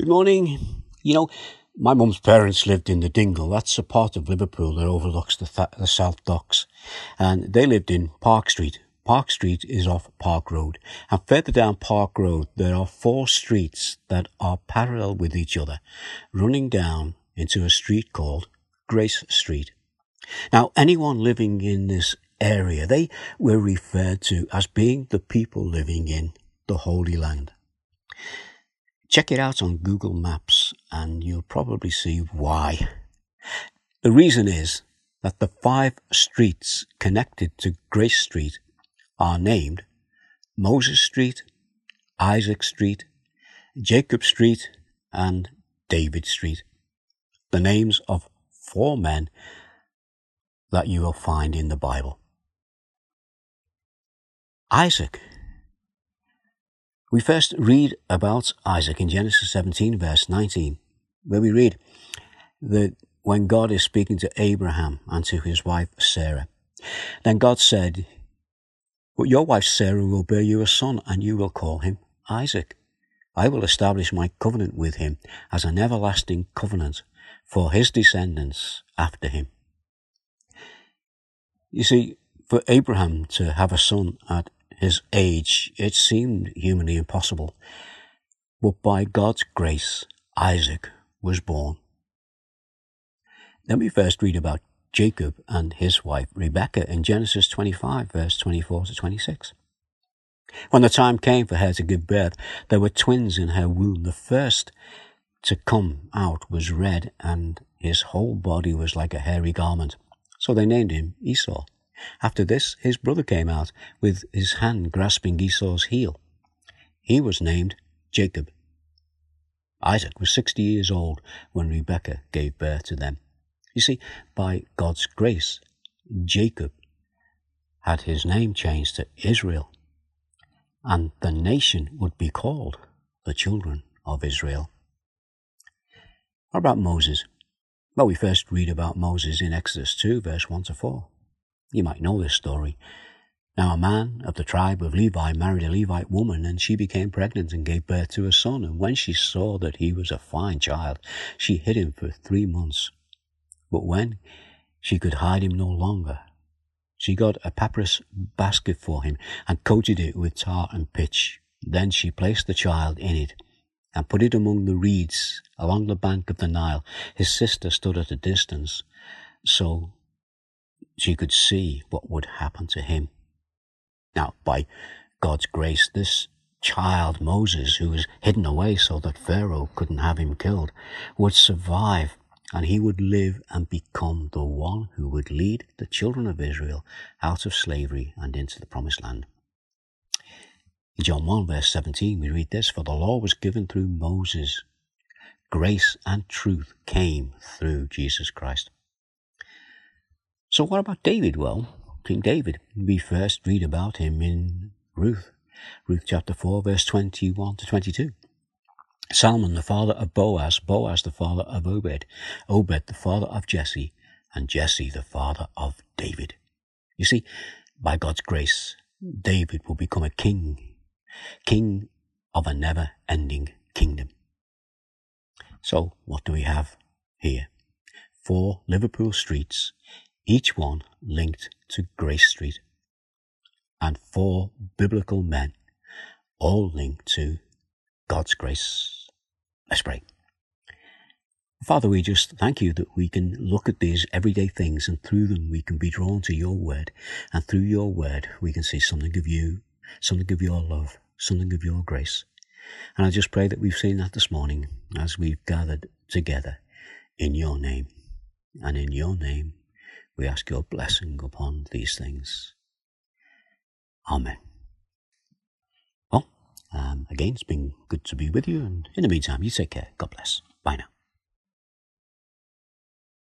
Good morning. You know, my mum's parents lived in the Dingle. That's a part of Liverpool that overlooks the, th- the South Docks. And they lived in Park Street. Park Street is off Park Road. And further down Park Road, there are four streets that are parallel with each other, running down into a street called Grace Street. Now, anyone living in this area, they were referred to as being the people living in the Holy Land. Check it out on Google Maps and you'll probably see why. The reason is that the five streets connected to Grace Street are named Moses Street, Isaac Street, Jacob Street, and David Street. The names of four men that you will find in the Bible. Isaac we first read about Isaac in Genesis 17, verse 19, where we read that when God is speaking to Abraham and to his wife Sarah, then God said, But your wife Sarah will bear you a son, and you will call him Isaac. I will establish my covenant with him as an everlasting covenant for his descendants after him. You see, for Abraham to have a son at his age, it seemed humanly impossible. But by God's grace, Isaac was born. Then we first read about Jacob and his wife Rebekah in Genesis 25, verse 24 to 26. When the time came for her to give birth, there were twins in her womb. The first to come out was red, and his whole body was like a hairy garment. So they named him Esau. After this, his brother came out with his hand grasping Esau's heel. He was named Jacob. Isaac was 60 years old when Rebekah gave birth to them. You see, by God's grace, Jacob had his name changed to Israel, and the nation would be called the children of Israel. What about Moses? Well, we first read about Moses in Exodus 2, verse 1 to 4. You might know this story. Now, a man of the tribe of Levi married a Levite woman, and she became pregnant and gave birth to a son. And when she saw that he was a fine child, she hid him for three months. But when she could hide him no longer, she got a papyrus basket for him and coated it with tar and pitch. Then she placed the child in it and put it among the reeds along the bank of the Nile. His sister stood at a distance, so she could see what would happen to him. Now, by God's grace, this child, Moses, who was hidden away so that Pharaoh couldn't have him killed, would survive and he would live and become the one who would lead the children of Israel out of slavery and into the promised land. In John 1 verse 17 we read this, For the law was given through Moses. Grace and truth came through Jesus Christ. So what about David? Well, King David. We first read about him in Ruth, Ruth chapter 4, verse 21 to 22. Salmon, the father of Boaz, Boaz, the father of Obed, Obed, the father of Jesse, and Jesse, the father of David. You see, by God's grace, David will become a king, king of a never ending kingdom. So, what do we have here? Four Liverpool streets each one linked to Grace Street, and four biblical men, all linked to God's grace. Let's pray. Father, we just thank you that we can look at these everyday things and through them we can be drawn to your word. And through your word, we can see something of you, something of your love, something of your grace. And I just pray that we've seen that this morning as we've gathered together in your name. And in your name, we ask your blessing upon these things. Amen. Well, um, again, it's been good to be with you, and in the meantime, you take care. God bless. Bye now.